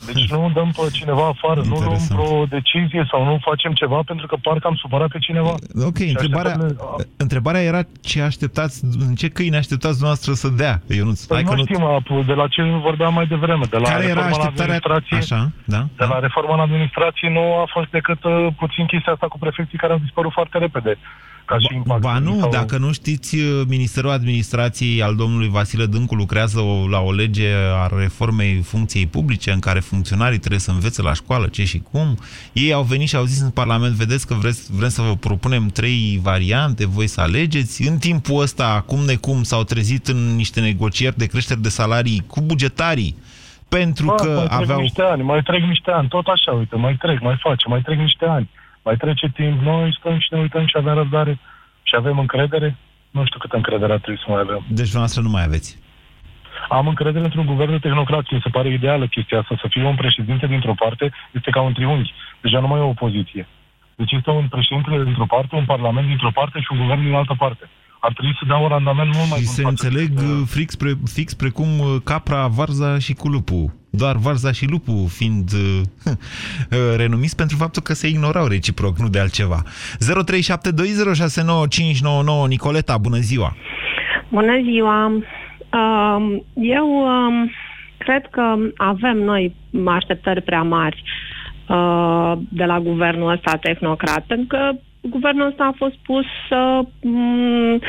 Deci nu dăm pe cineva afară, nu luăm Interesant. vreo decizie sau nu facem ceva pentru că parcă am supărat pe cineva. Ok, Și întrebarea, așteptăm- întrebarea era ce așteptați, în ce câine așteptați dumneavoastră să dea? Eu nu, Păi hai că nu nu... știm apu, de la ce vorbeam mai devreme, de la Care era reforma în așteptarea? administrație. Așa, da? De la reforma în administrație nu a fost decât uh, puțin chestia asta cu prefecții care au dispărut foarte repede. Ca și impact. Ba nu, Sau- dacă nu știți, Ministerul Administrației al domnului Vasile Dâncu lucrează o, la o lege a reformei funcției publice în care funcționarii trebuie să învețe la școală ce și cum. Ei au venit și au zis în Parlament, vedeți că vreți, vrem să vă propunem trei variante, voi să alegeți. În timpul ăsta, cum necum, s-au trezit în niște negocieri de creșteri de salarii cu bugetarii pentru Bă, că mai trec aveau... niște ani, mai trec niște ani, tot așa, uite, mai trec, mai face, mai trec niște ani. Mai trece timp, noi stăm și ne uităm și avem răbdare și avem încredere. Nu știu câtă încredere ar trebui să mai avem. Deci dumneavoastră nu mai aveți. Am încredere într-un guvern de tehnocrați. Mi se pare ideală chestia asta. Să fie un președinte dintr-o parte este ca un triunghi. Deja nu mai e o opoziție. Deci este un președinte dintr-o parte, un parlament dintr-o parte și un guvern din altă parte. Ar trebui să dea un randament mult mai Și bun. se față înțeleg de- uh, fix, pre, fix precum uh, capra, varza și cu lupul. Doar varza și lupul fiind uh, [LAUGHS] uh, renumiți pentru faptul că se ignorau reciproc, nu de altceva. 0372069599 Nicoleta, bună ziua! Bună ziua! Um, Eu um, cred că avem noi așteptări prea mari uh, de la guvernul ăsta tehnocrat, pentru că guvernul ăsta a fost pus să mm,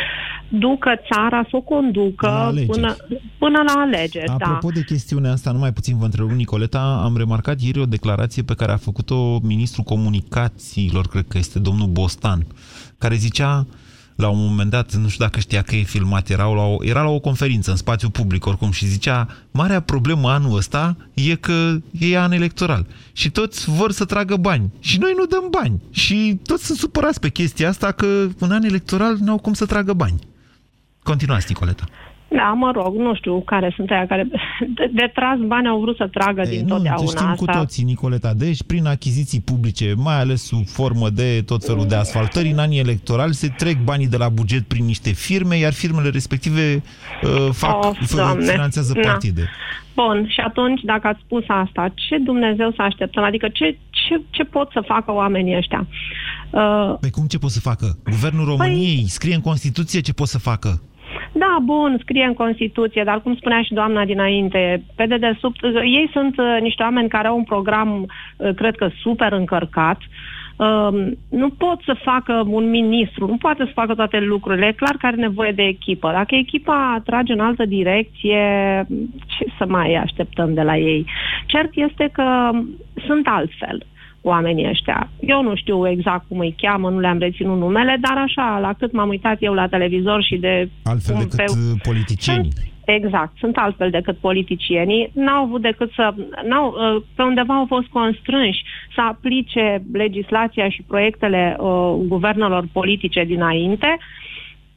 ducă țara, să o conducă La alegeri. până, până la alegeri. Da. Apropo de chestiunea asta, numai puțin vă întrerup, Nicoleta, am remarcat ieri o declarație pe care a făcut-o ministrul comunicațiilor, cred că este domnul Bostan, care zicea la un moment dat, nu știu dacă știa că e filmat, era la o, era la o conferință în spațiu public oricum și zicea, marea problemă anul ăsta e că e an electoral și toți vor să tragă bani și noi nu dăm bani și toți sunt supărați pe chestia asta că un an electoral n-au cum să tragă bani. Continuați, Nicoleta. Da, mă rog, nu știu care sunt aia care de, de tras bani au vrut să tragă din Nu, totdeauna știm asta. cu toții, Nicoleta. Deci, prin achiziții publice, mai ales sub formă de tot felul de asfaltări, în anii electorali se trec banii de la buget prin niște firme, iar firmele respective uh, fac, Of, f- Doamne. finanțează Na. partide. Bun, și atunci, dacă ați spus asta, ce Dumnezeu să așteptăm? Adică ce, ce, ce pot să facă oamenii ăștia? Uh, Păi cum ce pot să facă? Guvernul României scrie în Constituție ce pot să facă. Da, bun, scrie în Constituție, dar cum spunea și doamna dinainte, pe dedesubt, uh, ei sunt uh, niște oameni care au un program, uh, cred că, super încărcat. Uh, nu pot să facă un ministru, nu poate să facă toate lucrurile. E clar că are nevoie de echipă. Dacă echipa trage în altă direcție, ce să mai așteptăm de la ei? Cert este că sunt altfel oamenii ăștia. Eu nu știu exact cum îi cheamă, nu le-am reținut numele, dar așa, la cât m-am uitat eu la televizor și de... Altfel cum decât uh, politicienii. Exact, sunt altfel decât politicienii. N-au avut decât să... N-au, uh, pe undeva au fost constrânși să aplice legislația și proiectele uh, guvernelor politice dinainte.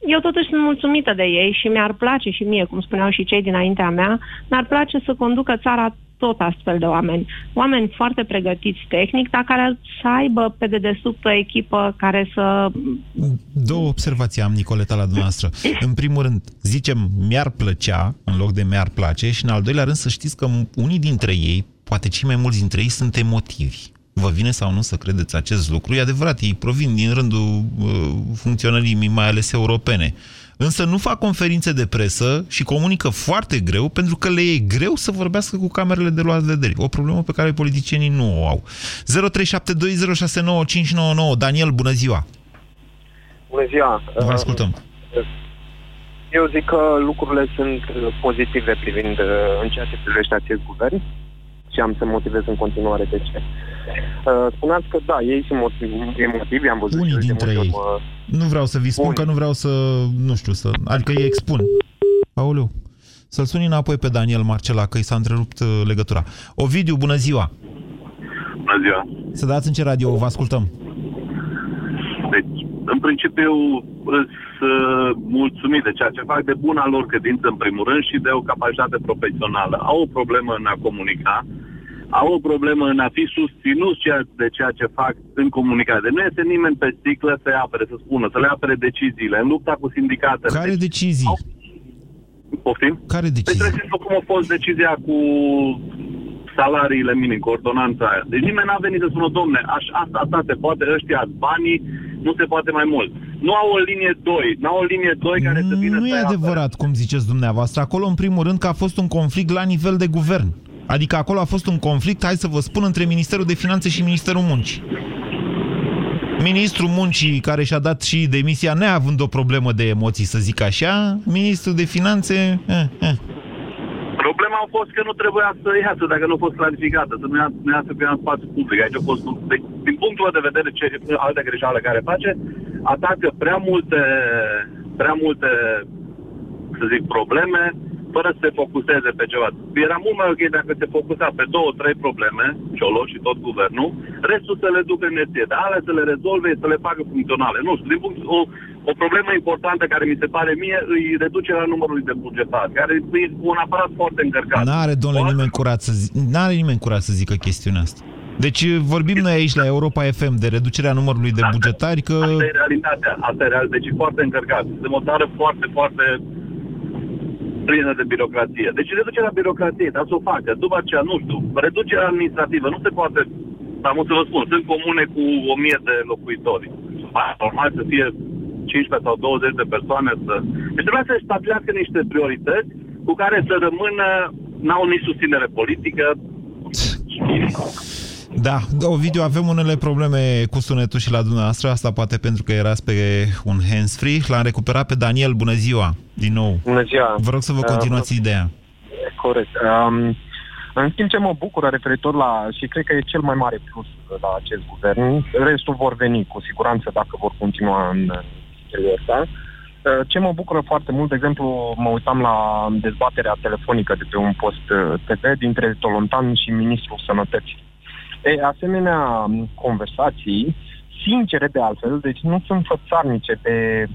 Eu totuși sunt mulțumită de ei și mi-ar place și mie, cum spuneau și cei dinaintea mea, mi-ar place să conducă țara tot astfel de oameni. Oameni foarte pregătiți tehnic, dar care să aibă pe dedesubt o echipă care să... Două observații am, Nicoleta, la dumneavoastră. În primul rând, zicem mi-ar plăcea, în loc de mi-ar place, și în al doilea rând să știți că unii dintre ei, poate cei mai mulți dintre ei, sunt emotivi. Vă vine sau nu să credeți acest lucru? E adevărat, ei provin din rândul uh, funcționării mai ales europene. Însă nu fac conferințe de presă și comunică foarte greu pentru că le e greu să vorbească cu camerele de luat vedere. O problemă pe care politicienii nu o au. 0372069599 Daniel, bună ziua! Bună ziua! Vă ascultăm. Eu zic că lucrurile sunt uh, pozitive privind uh, în ceea ce privește acest guvern și am să motivez în continuare de ce. Uh, Spuneați că da, ei sunt motivi, emotivi, am văzut Unii și eu de dintre multe ei. ori, uh, Nu vreau să vi spun că nu vreau să, nu știu, să, adică îi expun. Aoleu, să-l suni înapoi pe Daniel Marcela, că i s-a întrerupt uh, legătura. Ovidiu, bună ziua! Bună ziua! Să dați în ce radio, vă ascultăm. Deci, în principiu, îți uh, mulțumit de ceea ce fac, de buna lor credință, în primul rând, și de o capacitate profesională. Au o problemă în a comunica, au o problemă în a fi susținuți ceea- de ceea ce fac în comunicare. Nu este nimeni pe sticlă să-i apere, să spună, să le apere deciziile. În lupta cu sindicatele. Care decizii? Poftim? Care Deci decizii? trebuie să cum a fost decizia cu salariile minim, cu ordonanța aia. Deci nimeni n-a venit să spună, domne, aș, asta, asta se poate, ăștia banii, nu se poate mai mult. Nu au o linie 2, nu au o linie 2 care să vină Nu să e ia adevărat, cum ziceți dumneavoastră. Acolo, în primul rând, că a fost un conflict la nivel de guvern. Adică acolo a fost un conflict, hai să vă spun, între Ministerul de Finanțe și Ministerul Muncii. Ministrul Muncii, care și-a dat și demisia, neavând o problemă de emoții, să zic așa, Ministrul de Finanțe... Eh, eh. Problema a fost că nu trebuia să iasă dacă nu a fost clarificată, să nu iasă, nu iasă pe în spațiu public. Aici a fost, de, din punctul meu de vedere, ce, altă greșeală care face, atacă prea multe, prea multe, să zic, probleme, fără să se focuseze pe ceva. Era mult mai ok dacă se focusa pe două, trei probleme, Cioloș și tot guvernul, restul să le ducă în neție, dar alea să le rezolve, să le facă funcționale. Nu știu, din punct, o, o problemă importantă care mi se pare mie îi reducerea numărului de bugetari, care e un aparat foarte încărcat. N-are, domnule, nimeni curat să zi... N-are nimeni curat să zică chestiunea asta. Deci vorbim noi aici la Europa FM de reducerea numărului de bugetari că... Asta e realitatea, asta e real, deci e foarte încărcat. Suntem o țară foarte, foarte plină de birocrație. Deci reducerea birocrației, dar să o facă. După aceea, nu știu, reducerea administrativă nu se poate, am să vă spun, sunt comune cu 1000 de locuitori. Normal să fie 15 sau 20 de persoane să... Deci trebuie să stabilească niște priorități cu care să rămână, n-au nici susținere politică. Da, Ovidiu, avem unele probleme cu sunetul și la dumneavoastră, asta poate pentru că erați pe un hands-free. L-am recuperat pe Daniel, bună ziua, din nou. Bună ziua. Vă rog să vă continuați uh, ideea. Corect. Um, în schimb, ce mă bucură referitor la, și cred că e cel mai mare plus la acest guvern, restul vor veni cu siguranță dacă vor continua în chestiile astea. Ce mă bucură foarte mult, de exemplu, mă uitam la dezbaterea telefonică de pe un post TV dintre Tolontan și Ministrul Sănătății. E, asemenea conversații, sincere de altfel, deci nu sunt fățarnice de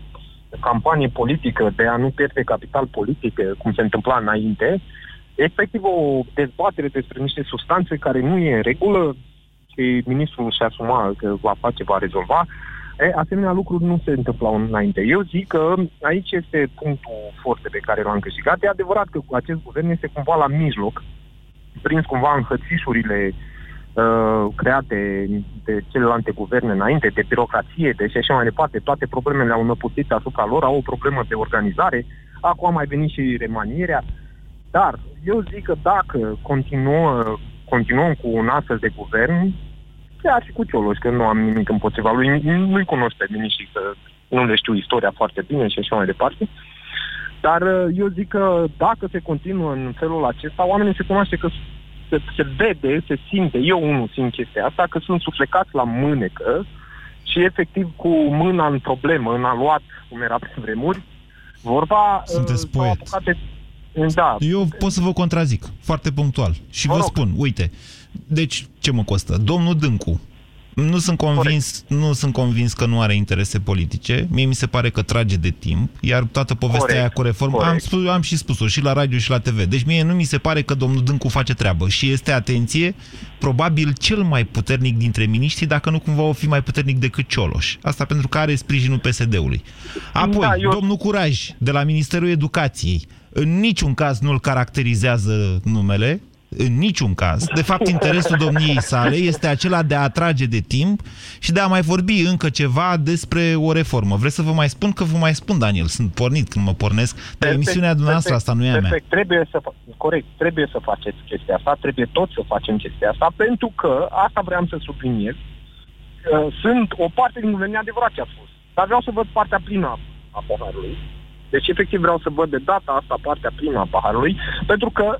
campanie politică, de a nu pierde capital politic, cum se întâmpla înainte, efectiv o dezbatere despre niște substanțe care nu e în regulă și ministrul și asuma că va face, va rezolva, E, asemenea lucruri nu se întâmplau înainte. Eu zic că aici este punctul forte pe care l-am câștigat. E adevărat că cu acest guvern este cumva la mijloc, prins cumva în hățișurile uh, create de celelalte guverne înainte, de birocrație, de și așa mai departe. Toate problemele au năpustit asupra lor, au o problemă de organizare. Acum a mai venit și remanierea. Dar eu zic că dacă continuă, continuăm cu un astfel de guvern, chiar și cu Cioloș, că nu am nimic împotriva lui, nu-i cunosc pe miniștri, că nu le știu istoria foarte bine și așa mai departe. Dar uh, eu zic că dacă se continuă în felul acesta, oamenii se cunoaște că se, se vede, se simte, eu unul simt chestia asta, că sunt suflecați la mânecă și efectiv cu mâna în problemă, în aluat, cum era pe vremuri, vorba... Sunteți uh, poet. Apucate... Da. Eu pot să vă contrazic, foarte punctual. Și vă, vă spun, uite, deci, ce mă costă? Domnul Dâncu, nu sunt, convins, nu sunt convins că nu are interese politice. Mie mi se pare că trage de timp, iar toată povestea Corect. aia cu reformă, am, spus, am și spus-o și la radio și la TV. Deci mie nu mi se pare că domnul Dâncu face treabă și este, atenție, probabil cel mai puternic dintre miniștri, dacă nu cumva o fi mai puternic decât Cioloș. Asta pentru că are sprijinul PSD-ului. Apoi, da, eu... domnul Curaj, de la Ministerul Educației, în niciun caz nu-l caracterizează numele, în niciun caz. De fapt, interesul domniei sale este acela de a atrage de timp și de a mai vorbi încă ceva despre o reformă. Vreți să vă mai spun? Că vă mai spun, Daniel. Sunt pornit când mă pornesc. Dar perfect, emisiunea dumneavoastră asta nu e a mea. Trebuie să, corect, trebuie să faceți chestia asta, trebuie tot să facem chestia asta, pentru că, asta vreau să subliniez, sunt o parte din guvern, adevărat ce a spus, dar vreau să văd partea plină a paharului. Deci, efectiv, vreau să văd de data asta partea plină a paharului, pentru că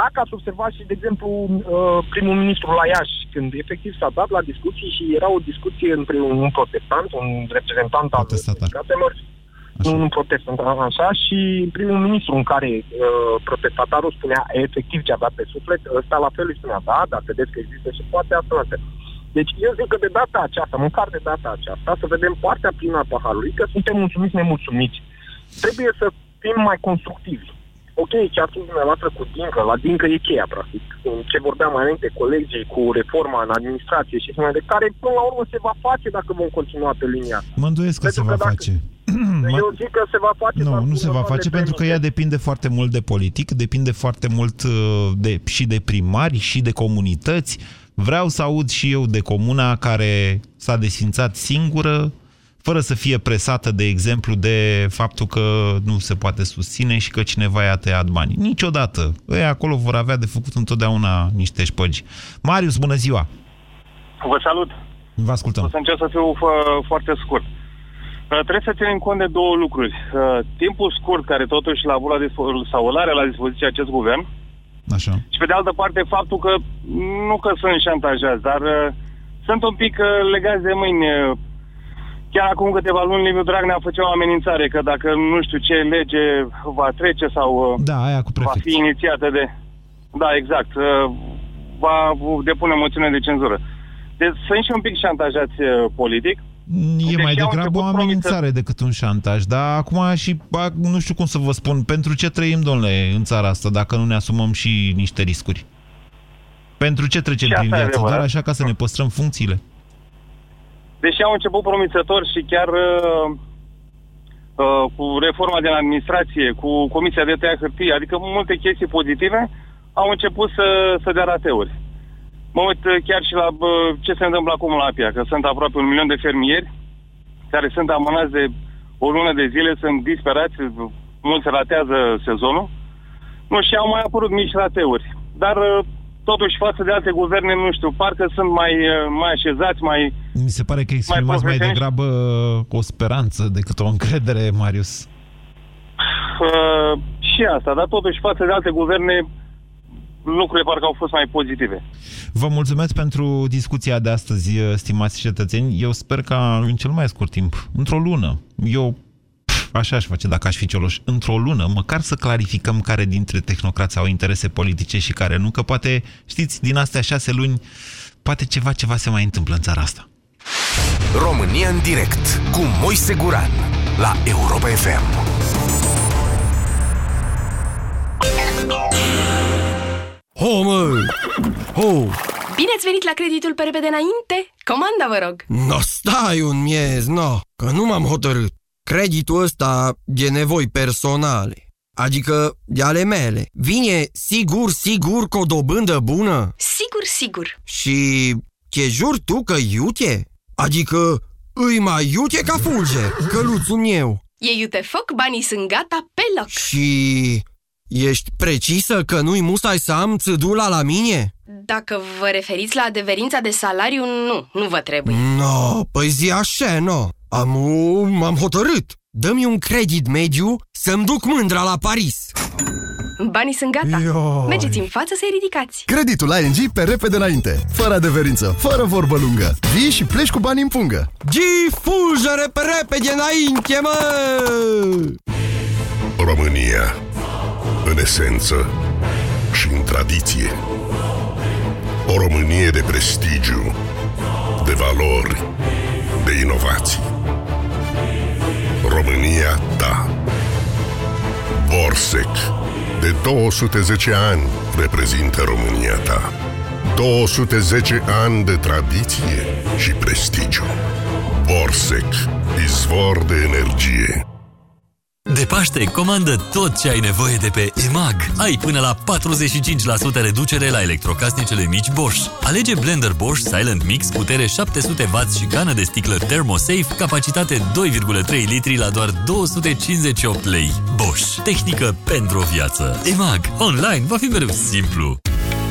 dacă ați observat și, de exemplu, uh, primul ministru la Iași, când efectiv s-a dat la discuții și era o discuție între un protestant, un reprezentant al sindicatelor, nu un protestant, așa, și primul ministru în care uh, protestatarul spunea efectiv ce a dat pe suflet, ăsta la fel îi spunea, da, dar vedeți că există și poate asta la fel. Deci eu zic că de data aceasta, măcar de data aceasta, să vedem partea plină a paharului, că suntem mulțumiți, nemulțumiți. Trebuie să fim mai constructivi ok, ce a spus dumneavoastră cu Dincă, la Dincă e cheia, practic. Ce vorbeam mai înainte, colegii, cu reforma în administrație și mai de care, până la urmă, se va face dacă vom continua pe linia. Mă îndoiesc că Pentru se va că dacă... face. Eu zic că se va face. Nu, nu se va face pentru că ea depinde foarte mult de politic, depinde foarte mult uh, de, și de primari și de comunități. Vreau să aud și eu de comuna care s-a desfințat singură, fără să fie presată, de exemplu, de faptul că nu se poate susține și că cineva i-a tăiat banii. Niciodată. Ei acolo vor avea de făcut întotdeauna niște șpăgi. Marius, bună ziua! Vă salut! Vă ascultăm. O să încerc să fiu foarte scurt. Uh, trebuie să ținem cont de două lucruri. Uh, timpul scurt care totuși l-a avut la dispo- sau îl are la dispoziție acest guvern Așa. și pe de altă parte faptul că nu că sunt șantajați, dar uh, sunt un pic uh, legați de mâini. Uh, Chiar acum câteva luni Liviu Dragnea făcea o amenințare că dacă nu știu ce lege va trece sau uh, da, aia cu va fi inițiată de... Da, exact. Uh, va depune moțiune de cenzură. Deci sunt și un pic șantajați uh, politic. E Deci mai au degrabă o început amenințare decât un șantaj, dar acum și ba, nu știu cum să vă spun, pentru ce trăim, domnule, în țara asta, dacă nu ne asumăm și niște riscuri? Pentru ce trecem Și prin asta e viață? Doar adevărat. așa ca să ne păstrăm funcțiile? Deși au început promițător și chiar uh, uh, cu reforma din administrație, cu comisia de tăia hârtie, adică multe chestii pozitive, au început să, să dea rateuri. Mă uit uh, chiar și la uh, ce se întâmplă acum la Apia, că sunt aproape un milion de fermieri care sunt amânați de o lună de zile, sunt disperați, mulți ratează sezonul. Nu, și au mai apărut mici rateuri. Dar uh, totuși față de alte guverne, nu știu, parcă sunt mai, uh, mai așezați, mai... Mi se pare că exprimați mai, profesioniști. degrabă o speranță decât o încredere, Marius. Uh, și asta, dar totuși față de alte guverne lucrurile parcă au fost mai pozitive. Vă mulțumesc pentru discuția de astăzi, stimați cetățeni. Eu sper ca în cel mai scurt timp, într-o lună, eu pf, așa aș face dacă aș fi Cioloș, într-o lună, măcar să clarificăm care dintre tehnocrați au interese politice și care nu, că poate, știți, din astea șase luni, poate ceva, ceva se mai întâmplă în țara asta. România în direct cu Moise Guran la Europa FM. Ho, mă! Ho! Bine ați venit la creditul pe repede înainte? Comanda, vă rog! No, stai un miez, no, că nu m-am hotărât. Creditul ăsta de nevoi personale, adică de ale mele, vine sigur, sigur cu o dobândă bună? Sigur, sigur. Și te jur tu că iute? Adică îi mai iute ca fulge, căluțul meu. E iute foc, banii sunt gata pe loc. Și ești precisă că nu-i musai să am țădula la mine? Dacă vă referiți la adeverința de salariu, nu, nu vă trebuie. No, păi zi așa, no. Am, m-am hotărât. Dă-mi un credit mediu să-mi duc mândra la Paris. Banii sunt gata. Ioi. Mergeți în față să-i ridicați. Creditul ING pe repede înainte, fără adeverință, fără vorbă lungă. Vii și pleci cu bani în pungă. Gi fulgere pe repede înainte, mă! România, în esență și în tradiție. O Românie de prestigiu, de valori, de inovații. România ta. Borsec, de 210 ani reprezintă România ta. 210 ani de tradiție și prestigiu. Borsec, izvor de energie. De Paște, comandă tot ce ai nevoie de pe EMAG. Ai până la 45% reducere la electrocasnicele mici Bosch. Alege blender Bosch Silent Mix, putere 700W și cană de sticlă ThermoSafe, capacitate 2,3 litri la doar 258 lei. Bosch. Tehnică pentru o viață. EMAG. Online va fi mereu simplu.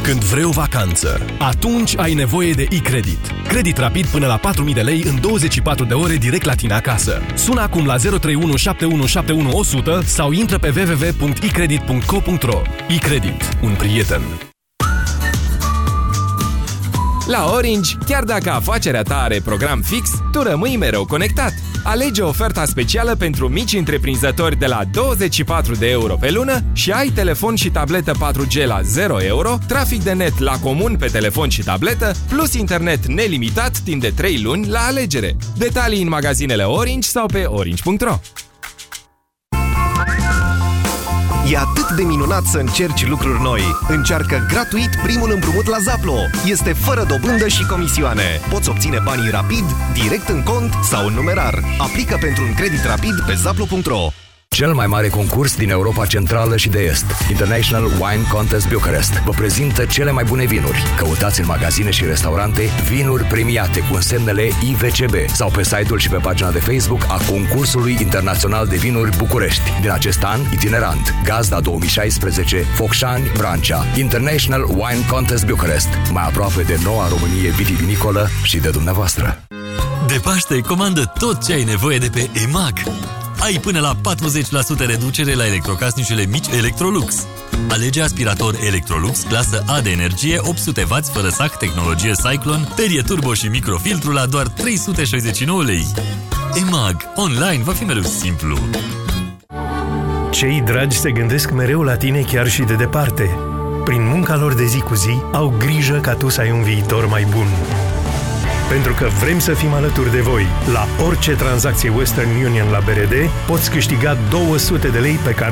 Când vrei o vacanță, atunci ai nevoie de e-credit. Credit rapid până la 4.000 de lei în 24 de ore direct la tine acasă. Sună acum la 031 7171 100 sau intră pe www.ecredit.co.ro E-credit. Un prieten. La Orange, chiar dacă afacerea ta are program fix, tu rămâi mereu conectat. Alege oferta specială pentru mici întreprinzători de la 24 de euro pe lună și ai telefon și tabletă 4G la 0 euro, trafic de net la comun pe telefon și tabletă, plus internet nelimitat timp de 3 luni la alegere. Detalii în magazinele Orange sau pe orange.ro E atât de minunat să încerci lucruri noi. Încearcă gratuit primul împrumut la Zaplo. Este fără dobândă și comisioane. Poți obține banii rapid, direct în cont sau în numerar. Aplică pentru un credit rapid pe zaplo.ro. Cel mai mare concurs din Europa Centrală și de Est, International Wine Contest Bucharest, vă prezintă cele mai bune vinuri. Căutați în magazine și restaurante vinuri premiate cu însemnele IVCB sau pe site-ul și pe pagina de Facebook a Concursului Internațional de Vinuri București. Din acest an, itinerant, gazda 2016, Focșani, Brancea, International Wine Contest Bucharest, mai aproape de noua Românie vitivinicolă și de dumneavoastră. De Paște, comandă tot ce ai nevoie de pe EMAG. Ai până la 40% reducere la electrocasnicele mici Electrolux. Alege aspirator Electrolux clasă A de energie 800W fără sac, tehnologie Cyclone, perie turbo și microfiltru la doar 369 lei. EMAG. Online va fi mereu simplu. Cei dragi se gândesc mereu la tine chiar și de departe. Prin munca lor de zi cu zi, au grijă ca tu să ai un viitor mai bun. Pentru că vrem să fim alături de voi. La orice tranzacție Western Union la BRD, poți câștiga 200 de lei pe care